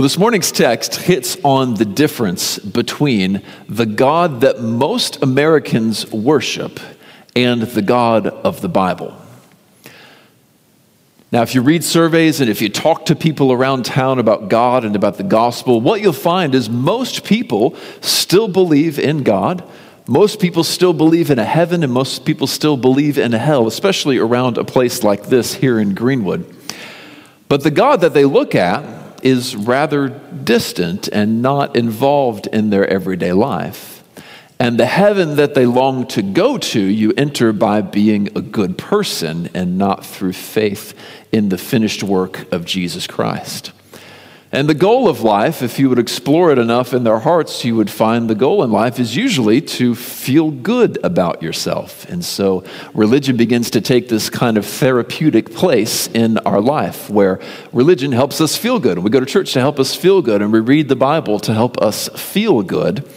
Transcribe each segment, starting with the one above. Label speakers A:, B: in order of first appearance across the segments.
A: Well, this morning's text hits on the difference between the God that most Americans worship and the God of the Bible. Now, if you read surveys and if you talk to people around town about God and about the gospel, what you'll find is most people still believe in God. Most people still believe in a heaven, and most people still believe in a hell, especially around a place like this here in Greenwood. But the God that they look at is rather distant and not involved in their everyday life. And the heaven that they long to go to, you enter by being a good person and not through faith in the finished work of Jesus Christ. And the goal of life, if you would explore it enough in their hearts, you would find the goal in life is usually to feel good about yourself. And so religion begins to take this kind of therapeutic place in our life where religion helps us feel good. We go to church to help us feel good, and we read the Bible to help us feel good.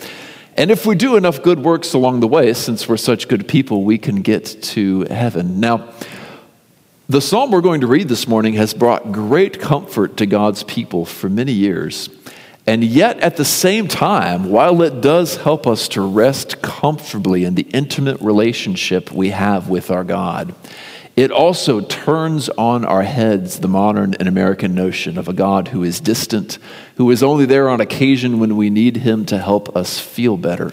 A: And if we do enough good works along the way, since we're such good people, we can get to heaven. Now, the psalm we're going to read this morning has brought great comfort to God's people for many years. And yet, at the same time, while it does help us to rest comfortably in the intimate relationship we have with our God, it also turns on our heads the modern and American notion of a God who is distant, who is only there on occasion when we need him to help us feel better.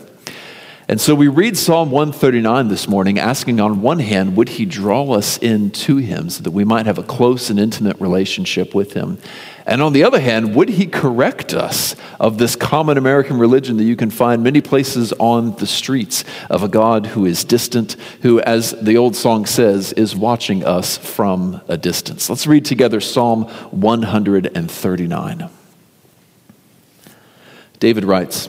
A: And so we read Psalm 139 this morning, asking on one hand, would he draw us into him so that we might have a close and intimate relationship with him? And on the other hand, would he correct us of this common American religion that you can find many places on the streets of a God who is distant, who, as the old song says, is watching us from a distance? Let's read together Psalm 139. David writes,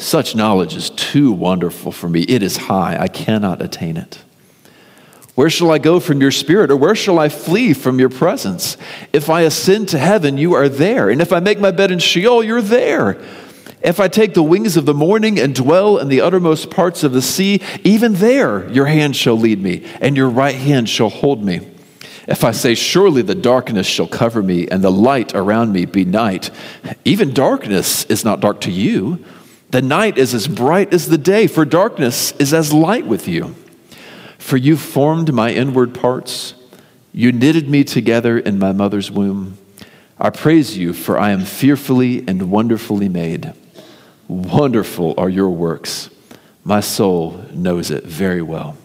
A: Such knowledge is too wonderful for me. It is high. I cannot attain it. Where shall I go from your spirit, or where shall I flee from your presence? If I ascend to heaven, you are there. And if I make my bed in Sheol, you're there. If I take the wings of the morning and dwell in the uttermost parts of the sea, even there your hand shall lead me, and your right hand shall hold me. If I say, Surely the darkness shall cover me, and the light around me be night, even darkness is not dark to you. The night is as bright as the day, for darkness is as light with you. For you formed my inward parts, you knitted me together in my mother's womb. I praise you, for I am fearfully and wonderfully made. Wonderful are your works. My soul knows it very well.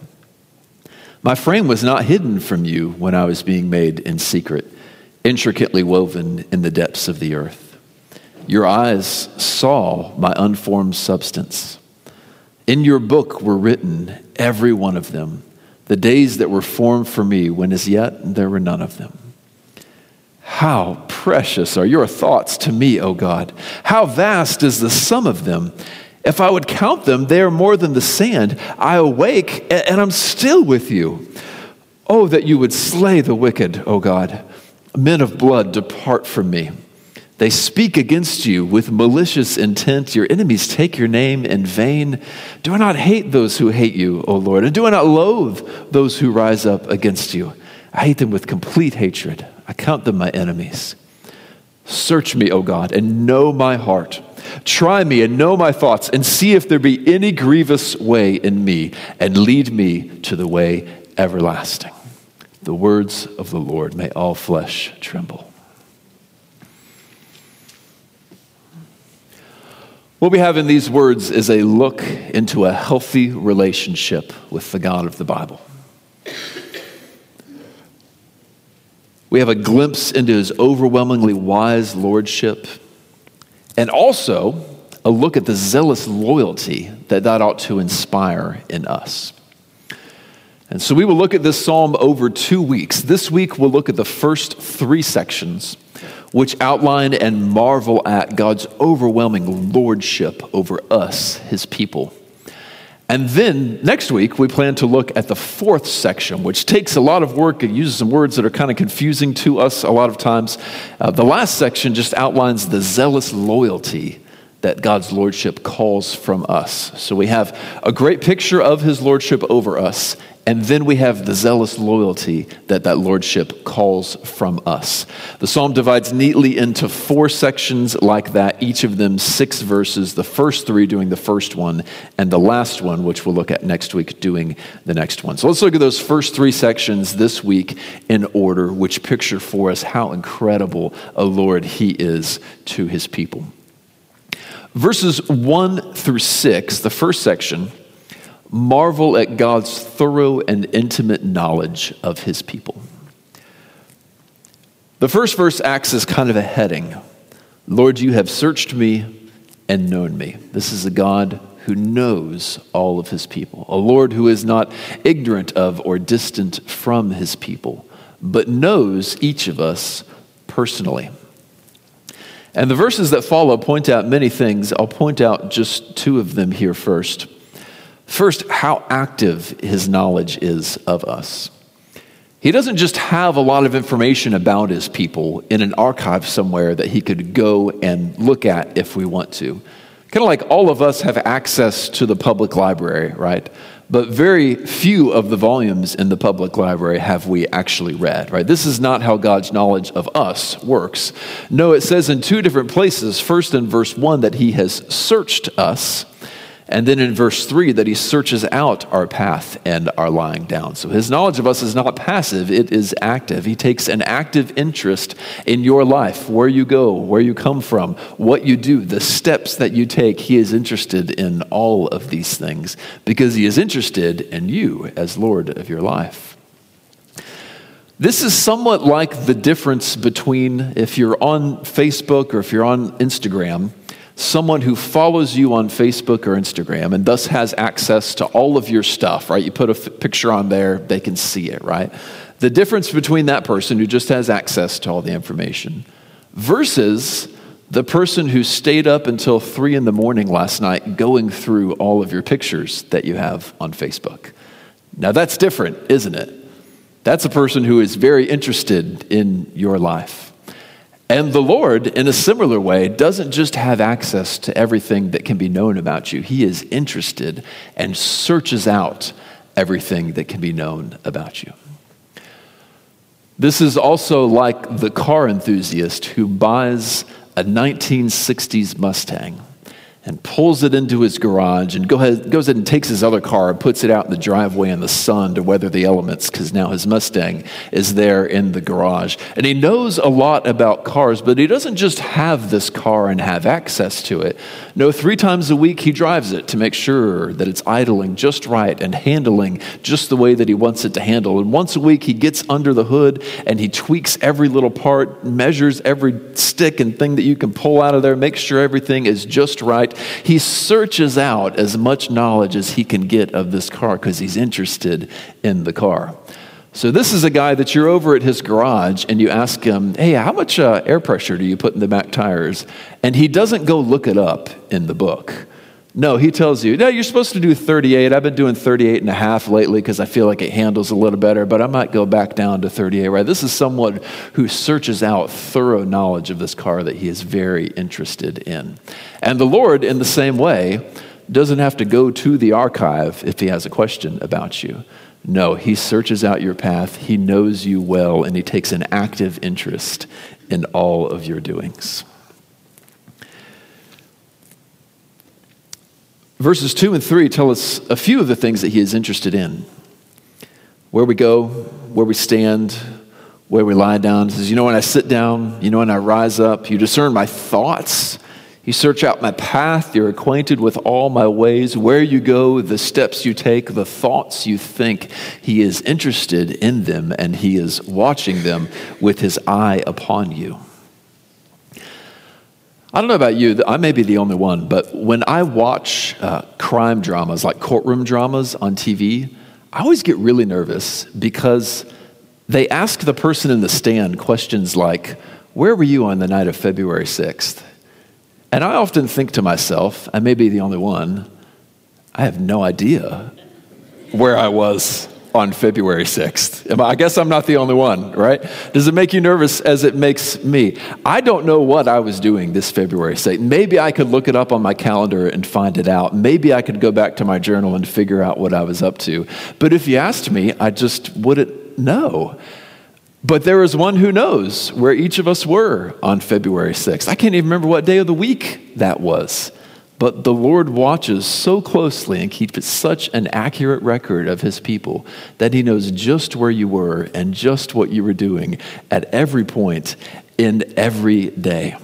A: My frame was not hidden from you when I was being made in secret, intricately woven in the depths of the earth. Your eyes saw my unformed substance. In your book were written, every one of them, the days that were formed for me, when as yet there were none of them. How precious are your thoughts to me, O God! How vast is the sum of them! If I would count them, they are more than the sand. I awake and I'm still with you. Oh, that you would slay the wicked, O God. Men of blood, depart from me. They speak against you with malicious intent. Your enemies take your name in vain. Do I not hate those who hate you, O Lord? And do I not loathe those who rise up against you? I hate them with complete hatred. I count them my enemies. Search me, O God, and know my heart. Try me and know my thoughts, and see if there be any grievous way in me, and lead me to the way everlasting. The words of the Lord may all flesh tremble. What we have in these words is a look into a healthy relationship with the God of the Bible. We have a glimpse into his overwhelmingly wise lordship, and also a look at the zealous loyalty that that ought to inspire in us. And so we will look at this psalm over two weeks. This week, we'll look at the first three sections which outline and marvel at God's overwhelming lordship over us, his people. And then next week, we plan to look at the fourth section, which takes a lot of work and uses some words that are kind of confusing to us a lot of times. Uh, the last section just outlines the zealous loyalty that God's lordship calls from us. So we have a great picture of his lordship over us, and then we have the zealous loyalty that that lordship calls from us. The psalm divides neatly into four sections like that, each of them six verses, the first three doing the first one, and the last one, which we'll look at next week, doing the next one. So let's look at those first three sections this week in order, which picture for us how incredible a Lord he is to his people. Verses 1 through 6, the first section, marvel at God's thorough and intimate knowledge of his people. The first verse acts as kind of a heading Lord, you have searched me and known me. This is a God who knows all of his people, a Lord who is not ignorant of or distant from his people, but knows each of us personally. And the verses that follow point out many things. I'll point out just two of them here first. First, how active his knowledge is of us. He doesn't just have a lot of information about his people in an archive somewhere that he could go and look at if we want to. Kind of like all of us have access to the public library, right? But very few of the volumes in the public library have we actually read, right? This is not how God's knowledge of us works. No, it says in two different places. First, in verse 1, that he has searched us and then in verse 3, that he searches out our path and our lying down. So his knowledge of us is not passive, it is active. He takes an active interest in your life, where you go, where you come from, what you do, the steps that you take. He is interested in all of these things because he is interested in you as Lord of your life. This is somewhat like the difference between if you're on Facebook or if you're on Instagram someone who follows you on Facebook or Instagram and thus has access to all of your stuff, right? You put a f- picture on there, they can see it, right? The difference between that person who just has access to all the information versus the person who stayed up until three in the morning last night going through all of your pictures that you have on Facebook. Now that's different, isn't it? That's a person who is very interested in your life. And the Lord, in a similar way, doesn't just have access to everything that can be known about you. He is interested and searches out everything that can be known about you. This is also like the car enthusiast who buys a 1960s Mustang and pulls it into his garage and go ahead, goes ahead and takes his other car and puts it out in the driveway in the sun to weather the elements because now his Mustang is there in the garage. And he knows a lot about cars, but he doesn't just have this car and have access to it. No, three times a week he drives it to make sure that it's idling just right and handling just the way that he wants it to handle. And once a week he gets under the hood and he tweaks every little part, measures every stick and thing that you can pull out of there, makes sure everything is just right he searches out as much knowledge as he can get of this car because he's interested in the car. So, this is a guy that you're over at his garage and you ask him, Hey, how much uh, air pressure do you put in the back tires? And he doesn't go look it up in the book. No, he tells you, no, you're supposed to do 38. I've been doing 38 and a half lately because I feel like it handles a little better, but I might go back down to 38, right? This is someone who searches out thorough knowledge of this car that he is very interested in. And the Lord, in the same way, doesn't have to go to the archive if he has a question about you. No, he searches out your path, he knows you well, and he takes an active interest in all of your doings. Verses 2 and 3 tell us a few of the things that he is interested in where we go, where we stand, where we lie down. He says, You know, when I sit down, you know, when I rise up, you discern my thoughts. You search out my path. You're acquainted with all my ways. Where you go, the steps you take, the thoughts you think. He is interested in them and he is watching them with his eye upon you. I don't know about you, I may be the only one, but when I watch uh, crime dramas, like courtroom dramas on TV, I always get really nervous because they ask the person in the stand questions like, Where were you on the night of February 6th? And I often think to myself, I may be the only one, I have no idea where I was on February 6th. I guess I'm not the only one, right? Does it make you nervous as it makes me? I don't know what I was doing this February 6th. Maybe I could look it up on my calendar and find it out. Maybe I could go back to my journal and figure out what I was up to. But if you asked me, I just wouldn't know. But there is one who knows where each of us were on February 6th. I can't even remember what day of the week that was. But the Lord watches so closely and keeps such an accurate record of his people that he knows just where you were and just what you were doing at every point in every day.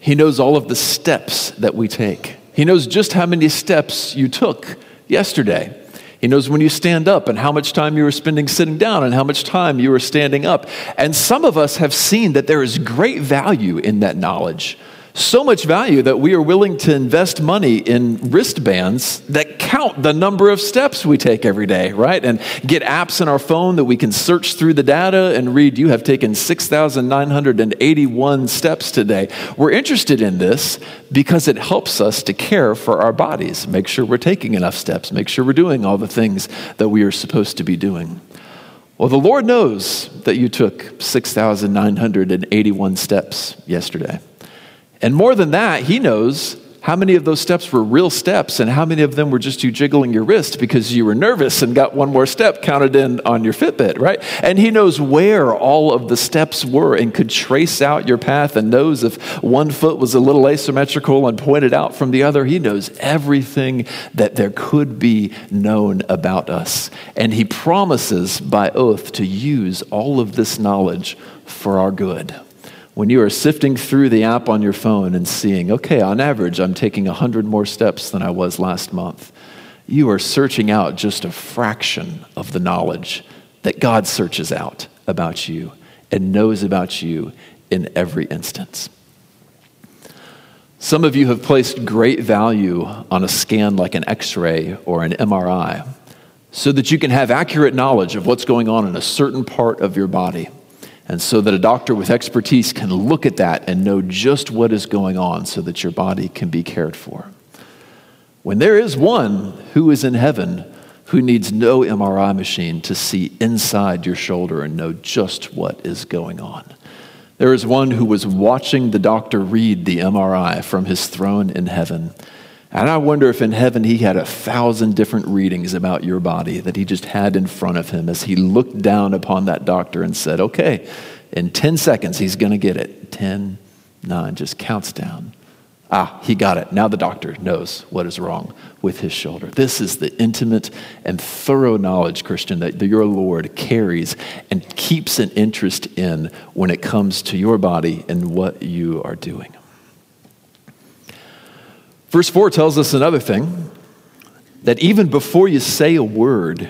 A: He knows all of the steps that we take. He knows just how many steps you took yesterday. He knows when you stand up and how much time you were spending sitting down and how much time you were standing up. And some of us have seen that there is great value in that knowledge so much value that we are willing to invest money in wristbands that count the number of steps we take every day, right? And get apps in our phone that we can search through the data and read, you have taken 6,981 steps today. We're interested in this because it helps us to care for our bodies, make sure we're taking enough steps, make sure we're doing all the things that we are supposed to be doing. Well, the Lord knows that you took 6,981 steps yesterday. And more than that, he knows how many of those steps were real steps and how many of them were just you jiggling your wrist because you were nervous and got one more step counted in on your Fitbit, right? And he knows where all of the steps were and could trace out your path and knows if one foot was a little asymmetrical and pointed out from the other. He knows everything that there could be known about us. And he promises by oath to use all of this knowledge for our good when you are sifting through the app on your phone and seeing, okay, on average, I'm taking 100 more steps than I was last month, you are searching out just a fraction of the knowledge that God searches out about you and knows about you in every instance. Some of you have placed great value on a scan like an x ray or an MRI so that you can have accurate knowledge of what's going on in a certain part of your body. And so that a doctor with expertise can look at that and know just what is going on so that your body can be cared for. When there is one who is in heaven who needs no MRI machine to see inside your shoulder and know just what is going on. There is one who was watching the doctor read the MRI from his throne in heaven and I wonder if in heaven he had a thousand different readings about your body that he just had in front of him as he looked down upon that doctor and said, okay, in 10 seconds he's going to get it. 10, 9, just counts down. Ah, he got it. Now the doctor knows what is wrong with his shoulder. This is the intimate and thorough knowledge, Christian, that your Lord carries and keeps an interest in when it comes to your body and what you are doing. Verse 4 tells us another thing that even before you say a word,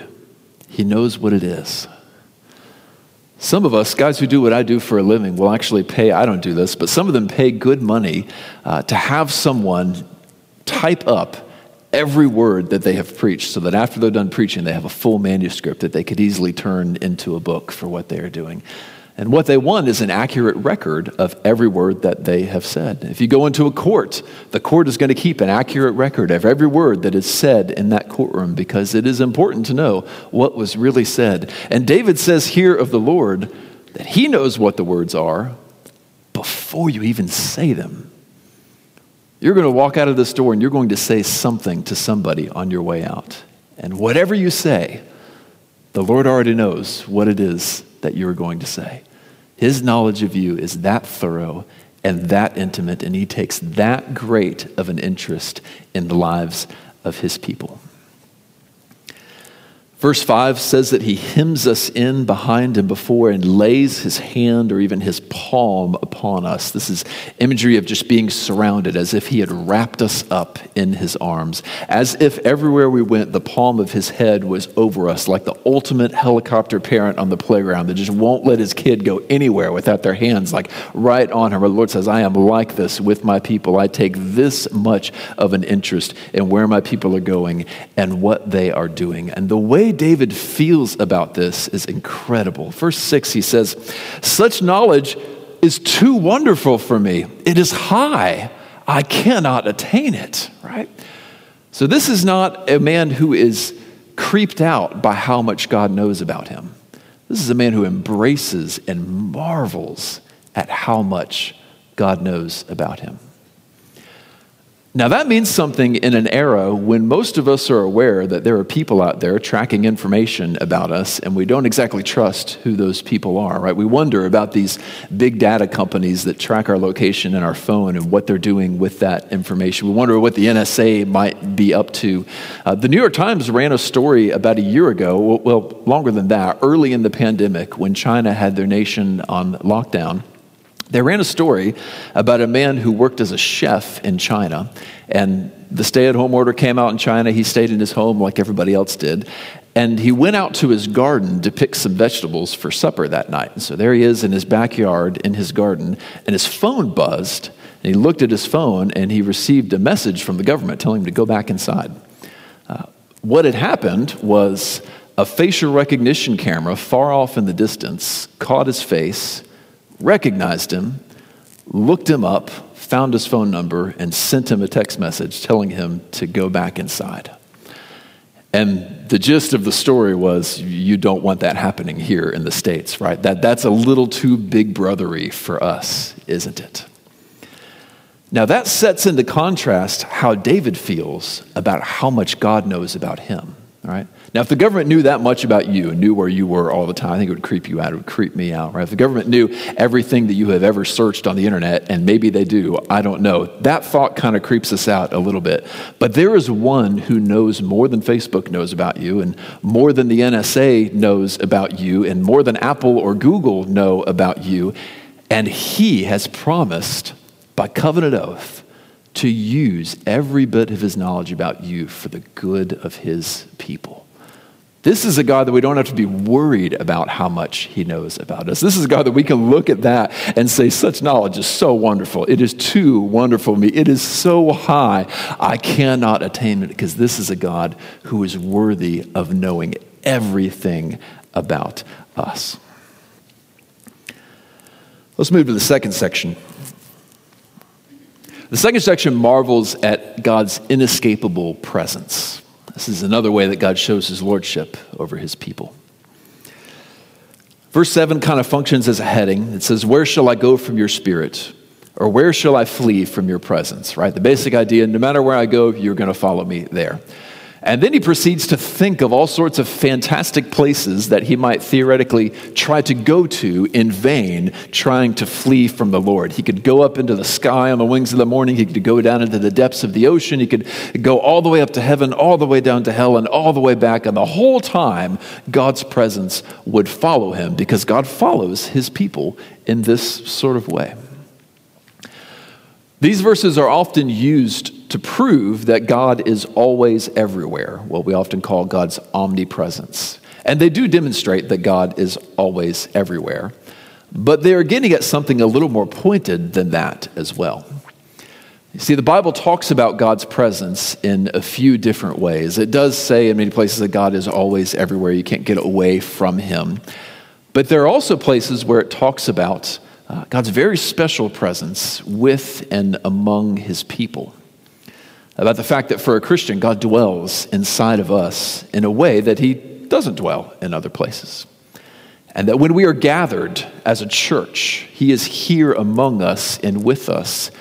A: he knows what it is. Some of us, guys who do what I do for a living, will actually pay, I don't do this, but some of them pay good money uh, to have someone type up every word that they have preached so that after they're done preaching, they have a full manuscript that they could easily turn into a book for what they are doing. And what they want is an accurate record of every word that they have said. If you go into a court, the court is going to keep an accurate record of every word that is said in that courtroom because it is important to know what was really said. And David says here of the Lord that he knows what the words are before you even say them. You're going to walk out of this door and you're going to say something to somebody on your way out. And whatever you say, the Lord already knows what it is that you're going to say. His knowledge of you is that thorough and that intimate, and he takes that great of an interest in the lives of his people. Verse 5 says that he hems us in behind and before and lays his hand or even his palm upon us. This is imagery of just being surrounded, as if he had wrapped us up in his arms, as if everywhere we went, the palm of his head was over us, like the ultimate helicopter parent on the playground that just won't let his kid go anywhere without their hands like right on him. The Lord says, I am like this with my people. I take this much of an interest in where my people are going and what they are doing. And the way David feels about this is incredible. Verse 6, he says, Such knowledge is too wonderful for me. It is high. I cannot attain it, right? So, this is not a man who is creeped out by how much God knows about him. This is a man who embraces and marvels at how much God knows about him. Now, that means something in an era when most of us are aware that there are people out there tracking information about us, and we don't exactly trust who those people are, right? We wonder about these big data companies that track our location and our phone and what they're doing with that information. We wonder what the NSA might be up to. Uh, the New York Times ran a story about a year ago, well, longer than that, early in the pandemic when China had their nation on lockdown. They ran a story about a man who worked as a chef in China, and the stay at home order came out in China. He stayed in his home like everybody else did. And he went out to his garden to pick some vegetables for supper that night. And so there he is in his backyard in his garden, and his phone buzzed. And he looked at his phone and he received a message from the government telling him to go back inside. Uh, what had happened was a facial recognition camera far off in the distance caught his face recognized him, looked him up, found his phone number, and sent him a text message telling him to go back inside. And the gist of the story was you don't want that happening here in the States, right? That, that's a little too big brothery for us, isn't it? Now, that sets into contrast how David feels about how much God knows about him, right? Now, if the government knew that much about you and knew where you were all the time, I think it would creep you out. It would creep me out, right? If the government knew everything that you have ever searched on the internet, and maybe they do, I don't know, that thought kind of creeps us out a little bit. But there is one who knows more than Facebook knows about you, and more than the NSA knows about you, and more than Apple or Google know about you. And he has promised by covenant oath to use every bit of his knowledge about you for the good of his people. This is a God that we don't have to be worried about how much he knows about us. This is a God that we can look at that and say, such knowledge is so wonderful. It is too wonderful for me. It is so high, I cannot attain it because this is a God who is worthy of knowing everything about us. Let's move to the second section. The second section marvels at God's inescapable presence. This is another way that God shows his lordship over his people. Verse 7 kind of functions as a heading. It says, Where shall I go from your spirit? Or where shall I flee from your presence? Right? The basic idea no matter where I go, you're going to follow me there. And then he proceeds to think of all sorts of fantastic places that he might theoretically try to go to in vain, trying to flee from the Lord. He could go up into the sky on the wings of the morning. He could go down into the depths of the ocean. He could go all the way up to heaven, all the way down to hell, and all the way back. And the whole time, God's presence would follow him because God follows his people in this sort of way. These verses are often used to prove that God is always everywhere, what we often call God's omnipresence. And they do demonstrate that God is always everywhere. But they are getting at something a little more pointed than that as well. You see, the Bible talks about God's presence in a few different ways. It does say in many places that God is always everywhere, you can't get away from Him. But there are also places where it talks about uh, God's very special presence with and among his people. About the fact that for a Christian, God dwells inside of us in a way that he doesn't dwell in other places. And that when we are gathered as a church, he is here among us and with us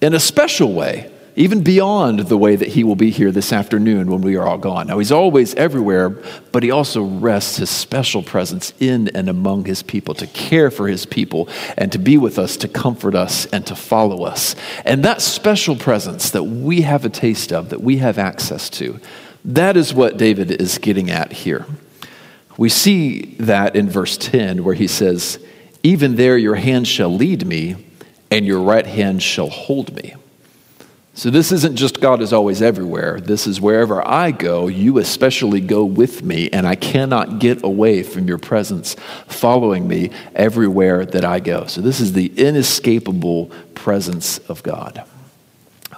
A: in a special way even beyond the way that he will be here this afternoon when we are all gone. Now, he's always everywhere, but he also rests his special presence in and among his people to care for his people and to be with us, to comfort us, and to follow us. And that special presence that we have a taste of, that we have access to, that is what David is getting at here. We see that in verse 10, where he says, Even there your hand shall lead me, and your right hand shall hold me. So, this isn't just God is always everywhere. This is wherever I go, you especially go with me, and I cannot get away from your presence following me everywhere that I go. So, this is the inescapable presence of God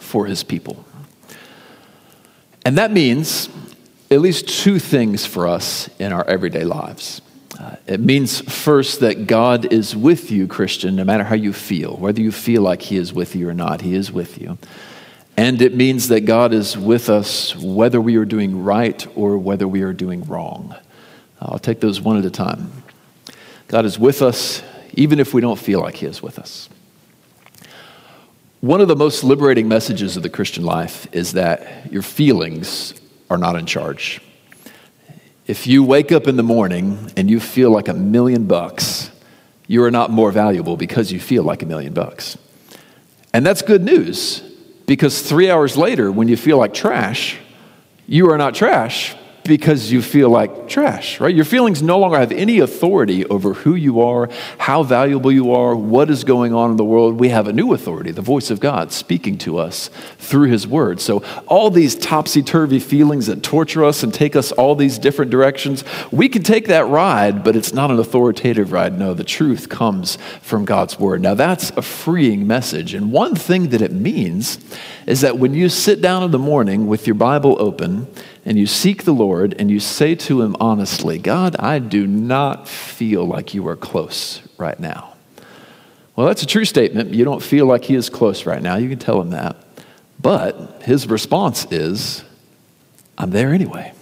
A: for his people. And that means at least two things for us in our everyday lives. Uh, it means first that God is with you, Christian, no matter how you feel, whether you feel like He is with you or not, He is with you. And it means that God is with us whether we are doing right or whether we are doing wrong. I'll take those one at a time. God is with us even if we don't feel like He is with us. One of the most liberating messages of the Christian life is that your feelings are not in charge. If you wake up in the morning and you feel like a million bucks, you are not more valuable because you feel like a million bucks. And that's good news because three hours later, when you feel like trash, you are not trash because you feel like trash, right? Your feelings no longer have any authority over who you are, how valuable you are, what is going on in the world. We have a new authority, the voice of God speaking to us through his word. So, all these topsy turvy feelings that torture us and take us all these different directions, we can take that ride, but it's not an authoritative ride. No, the truth comes from God's word. Now, that's a freeing message. And one thing that it means is that when you sit down in the morning with your Bible open, and you seek the Lord and you say to Him honestly, God, I do not feel like you are close right now. Well, that's a true statement. You don't feel like He is close right now. You can tell Him that. But His response is, I'm there anyway.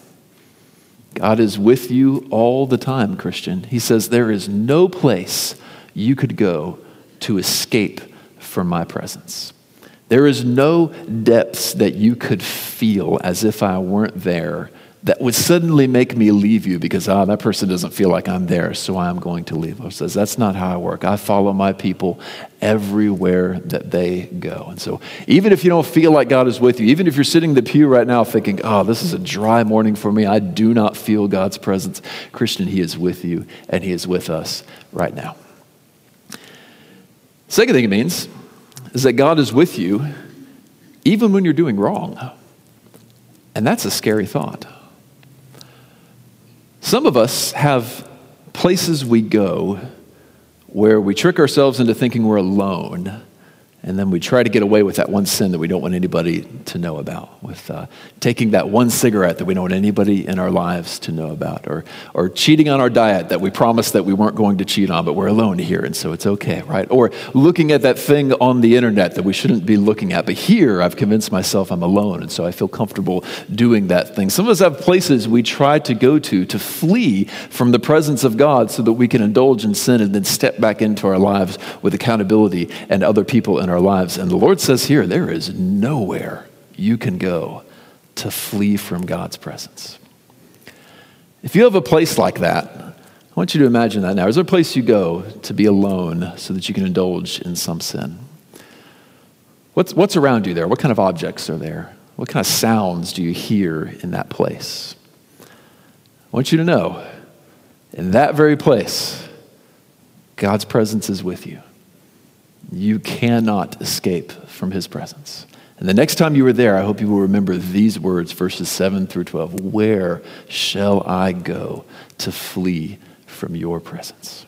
A: God is with you all the time, Christian. He says, There is no place you could go to escape from my presence. There is no depths that you could feel as if I weren't there that would suddenly make me leave you because, ah, that person doesn't feel like I'm there, so I'm going to leave. He says, that's not how I work. I follow my people everywhere that they go. And so, even if you don't feel like God is with you, even if you're sitting in the pew right now thinking, oh, this is a dry morning for me, I do not feel God's presence, Christian, He is with you and He is with us right now. Second thing it means is that God is with you even when you're doing wrong. And that's a scary thought. Some of us have places we go where we trick ourselves into thinking we're alone and then we try to get away with that one sin that we don't want anybody to know about, with uh, taking that one cigarette that we don't want anybody in our lives to know about, or, or cheating on our diet that we promised that we weren't going to cheat on, but we're alone here, and so it's okay, right? Or looking at that thing on the internet that we shouldn't be looking at, but here I've convinced myself I'm alone, and so I feel comfortable doing that thing. Some of us have places we try to go to to flee from the presence of God so that we can indulge in sin and then step back into our lives with accountability and other people in our lives. And the Lord says here, there is nowhere you can go to flee from God's presence. If you have a place like that, I want you to imagine that now. Is there a place you go to be alone so that you can indulge in some sin? What's, what's around you there? What kind of objects are there? What kind of sounds do you hear in that place? I want you to know in that very place, God's presence is with you. You cannot escape from his presence. And the next time you are there, I hope you will remember these words, verses 7 through 12. Where shall I go to flee from your presence?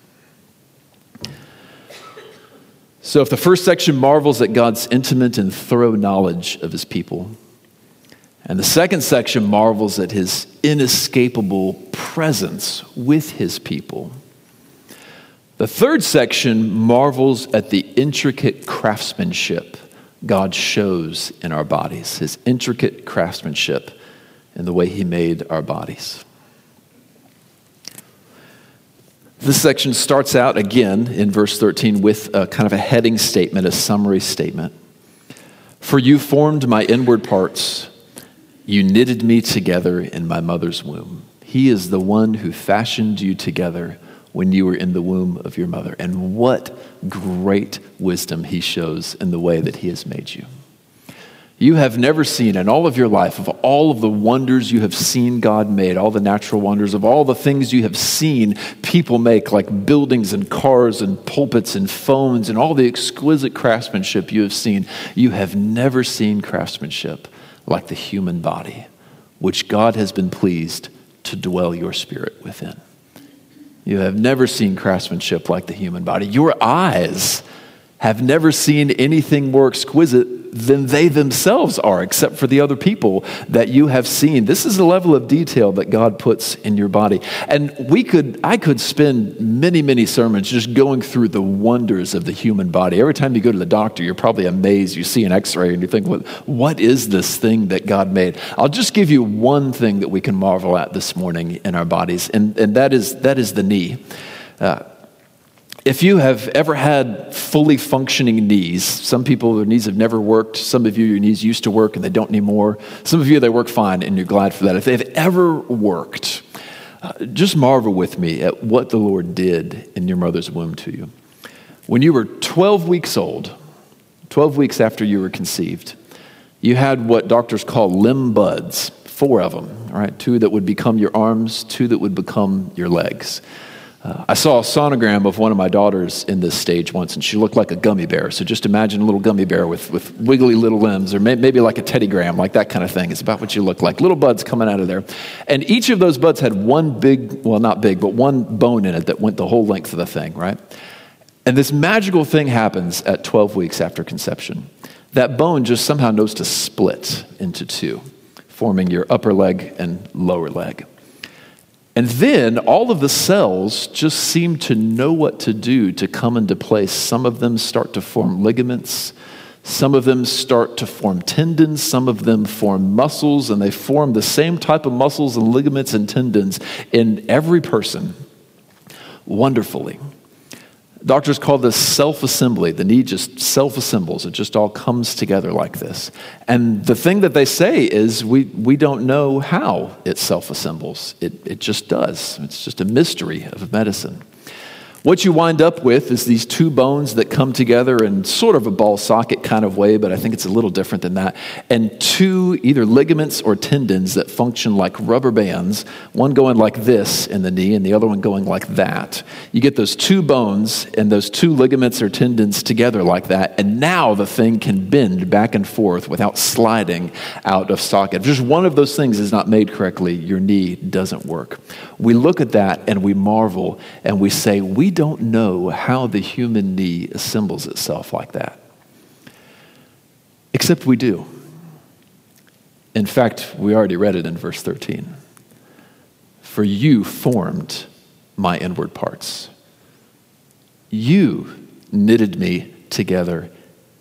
A: So, if the first section marvels at God's intimate and thorough knowledge of his people, and the second section marvels at his inescapable presence with his people, the third section marvels at the intricate craftsmanship God shows in our bodies, his intricate craftsmanship in the way he made our bodies. This section starts out again in verse 13 with a kind of a heading statement, a summary statement. For you formed my inward parts, you knitted me together in my mother's womb. He is the one who fashioned you together when you were in the womb of your mother. And what great wisdom he shows in the way that he has made you. You have never seen in all of your life, of all of the wonders you have seen God made, all the natural wonders, of all the things you have seen people make, like buildings and cars and pulpits and phones and all the exquisite craftsmanship you have seen, you have never seen craftsmanship like the human body, which God has been pleased to dwell your spirit within. You have never seen craftsmanship like the human body. Your eyes have never seen anything more exquisite than they themselves are, except for the other people that you have seen. This is the level of detail that God puts in your body. And we could, I could spend many, many sermons just going through the wonders of the human body. Every time you go to the doctor, you're probably amazed. You see an x ray and you think, what, what is this thing that God made? I'll just give you one thing that we can marvel at this morning in our bodies, and, and that, is, that is the knee. Uh, if you have ever had fully functioning knees, some people, their knees have never worked. Some of you, your knees used to work and they don't anymore. Some of you, they work fine and you're glad for that. If they've ever worked, uh, just marvel with me at what the Lord did in your mother's womb to you. When you were 12 weeks old, 12 weeks after you were conceived, you had what doctors call limb buds, four of them, all right? Two that would become your arms, two that would become your legs. Uh, I saw a sonogram of one of my daughters in this stage once, and she looked like a gummy bear. So just imagine a little gummy bear with, with wiggly little limbs, or may, maybe like a Teddy Graham, like that kind of thing. It's about what you look like. Little buds coming out of there. And each of those buds had one big, well, not big, but one bone in it that went the whole length of the thing, right? And this magical thing happens at 12 weeks after conception. That bone just somehow knows to split into two, forming your upper leg and lower leg. And then all of the cells just seem to know what to do to come into place. Some of them start to form ligaments. Some of them start to form tendons. Some of them form muscles, and they form the same type of muscles and ligaments and tendons in every person wonderfully. Doctors call this self assembly. The knee just self assembles. It just all comes together like this. And the thing that they say is we, we don't know how it self assembles. It, it just does. It's just a mystery of medicine. What you wind up with is these two bones that come together in sort of a ball socket kind of way, but I think it's a little different than that. And two either ligaments or tendons that function like rubber bands, one going like this in the knee and the other one going like that. You get those two bones and those two ligaments or tendons together like that, and now the thing can bend back and forth without sliding out of socket. If just one of those things is not made correctly, your knee doesn't work. We look at that and we marvel and we say, We don't know how the human knee assembles itself like that. Except we do. In fact, we already read it in verse 13. For you formed my inward parts. You knitted me together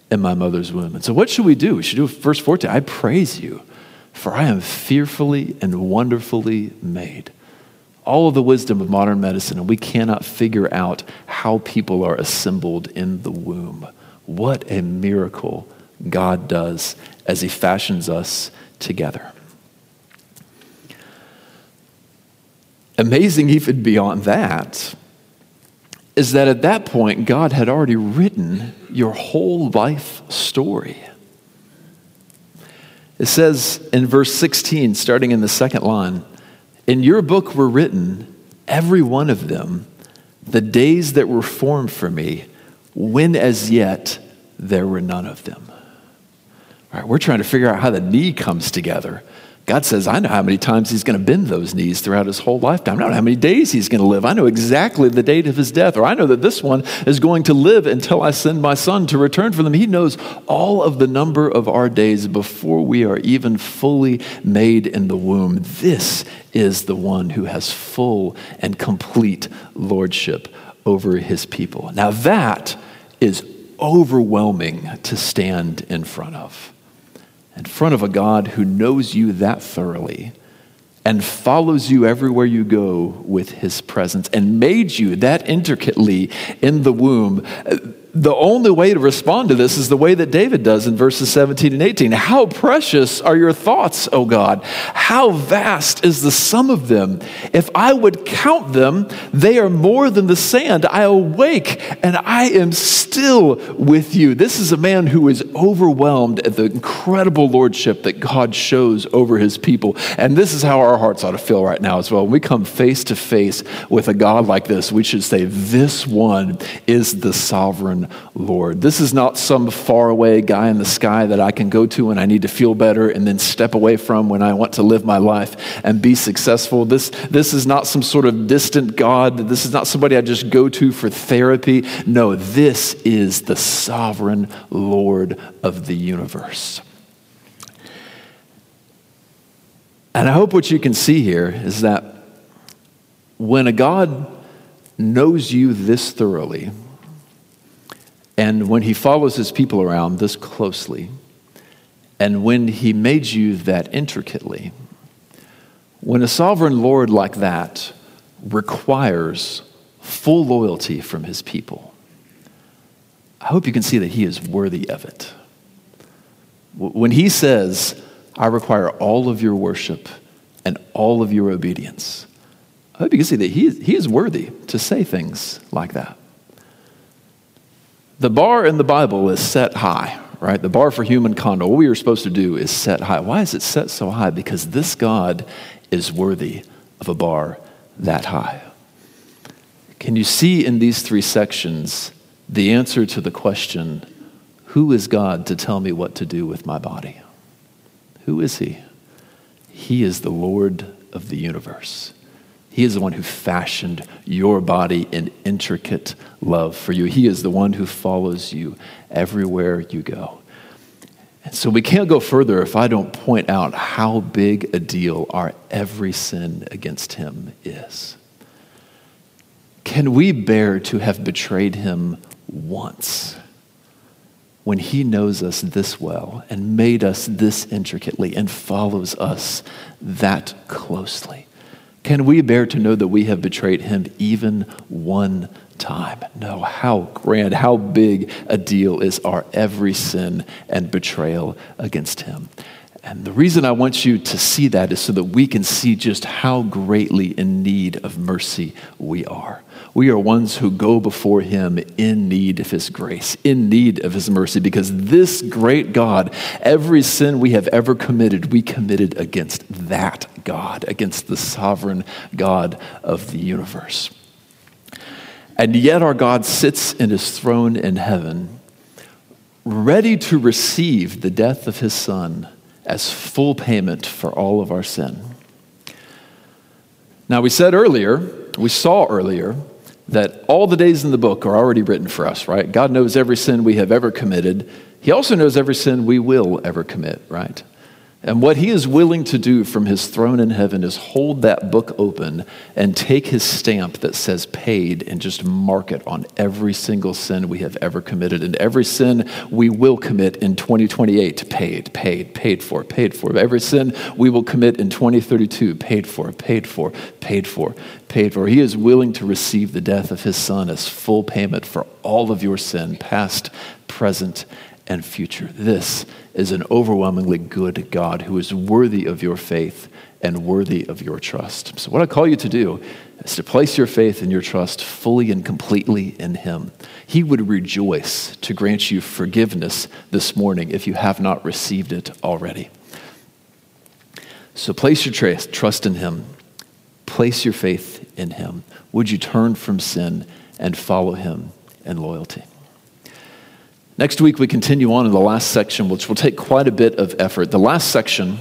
A: in my mother's womb. And so, what should we do? We should do verse 14. I praise you, for I am fearfully and wonderfully made all of the wisdom of modern medicine, and we cannot figure out how people are assembled in the womb. What a miracle God does as He fashions us together. Amazing, even beyond that, is that at that point, God had already written your whole life story. It says in verse 16, starting in the second line, in your book were written, every one of them, the days that were formed for me, when as yet there were none of them. All right, we're trying to figure out how the knee comes together. God says, I know how many times he's going to bend those knees throughout his whole lifetime. I don't know how many days he's going to live. I know exactly the date of his death. Or I know that this one is going to live until I send my son to return for them. He knows all of the number of our days before we are even fully made in the womb. This is the one who has full and complete lordship over his people. Now, that is overwhelming to stand in front of in front of a God who knows you that thoroughly and follows you everywhere you go with his presence and made you that intricately in the womb the only way to respond to this is the way that David does in verses 17 and 18. How precious are your thoughts, O God? How vast is the sum of them? If I would count them, they are more than the sand. I awake and I am still with you. This is a man who is overwhelmed at the incredible lordship that God shows over his people. And this is how our hearts ought to feel right now as well. When we come face to face with a God like this, we should say, This one is the sovereign Lord. This is not some faraway guy in the sky that I can go to when I need to feel better and then step away from when I want to live my life and be successful. This, this is not some sort of distant God. This is not somebody I just go to for therapy. No, this is the sovereign Lord of the universe. And I hope what you can see here is that when a God knows you this thoroughly, and when he follows his people around this closely, and when he made you that intricately, when a sovereign Lord like that requires full loyalty from his people, I hope you can see that he is worthy of it. When he says, I require all of your worship and all of your obedience. I hope you can see that he, he is worthy to say things like that. The bar in the Bible is set high, right? The bar for human conduct, what we are supposed to do is set high. Why is it set so high? Because this God is worthy of a bar that high. Can you see in these three sections the answer to the question, who is God to tell me what to do with my body? Who is he? He is the Lord of the universe. He is the one who fashioned your body in intricate love for you. He is the one who follows you everywhere you go. And so we can't go further if I don't point out how big a deal our every sin against him is. Can we bear to have betrayed him once? when he knows us this well and made us this intricately and follows us that closely? Can we bear to know that we have betrayed him even one time? No, how grand, how big a deal is our every sin and betrayal against him. And the reason I want you to see that is so that we can see just how greatly in need of mercy we are. We are ones who go before Him in need of His grace, in need of His mercy, because this great God, every sin we have ever committed, we committed against that God, against the sovereign God of the universe. And yet our God sits in His throne in heaven, ready to receive the death of His Son as full payment for all of our sin. Now, we said earlier, we saw earlier, that all the days in the book are already written for us, right? God knows every sin we have ever committed. He also knows every sin we will ever commit, right? And what he is willing to do from his throne in heaven is hold that book open and take his stamp that says paid and just mark it on every single sin we have ever committed and every sin we will commit in 2028 paid, paid, paid for, paid for. Every sin we will commit in 2032 paid for, paid for, paid for, paid for. He is willing to receive the death of his son as full payment for all of your sin, past, present, and future. This is an overwhelmingly good God who is worthy of your faith and worthy of your trust. So, what I call you to do is to place your faith and your trust fully and completely in Him. He would rejoice to grant you forgiveness this morning if you have not received it already. So, place your trust in Him, place your faith in Him. Would you turn from sin and follow Him in loyalty? Next week, we continue on in the last section, which will take quite a bit of effort. The last section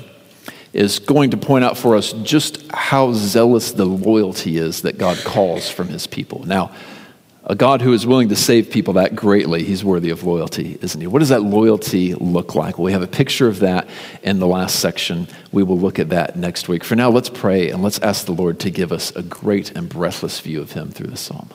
A: is going to point out for us just how zealous the loyalty is that God calls from his people. Now, a God who is willing to save people that greatly, he's worthy of loyalty, isn't he? What does that loyalty look like? Well, we have a picture of that in the last section. We will look at that next week. For now, let's pray and let's ask the Lord to give us a great and breathless view of him through the psalm.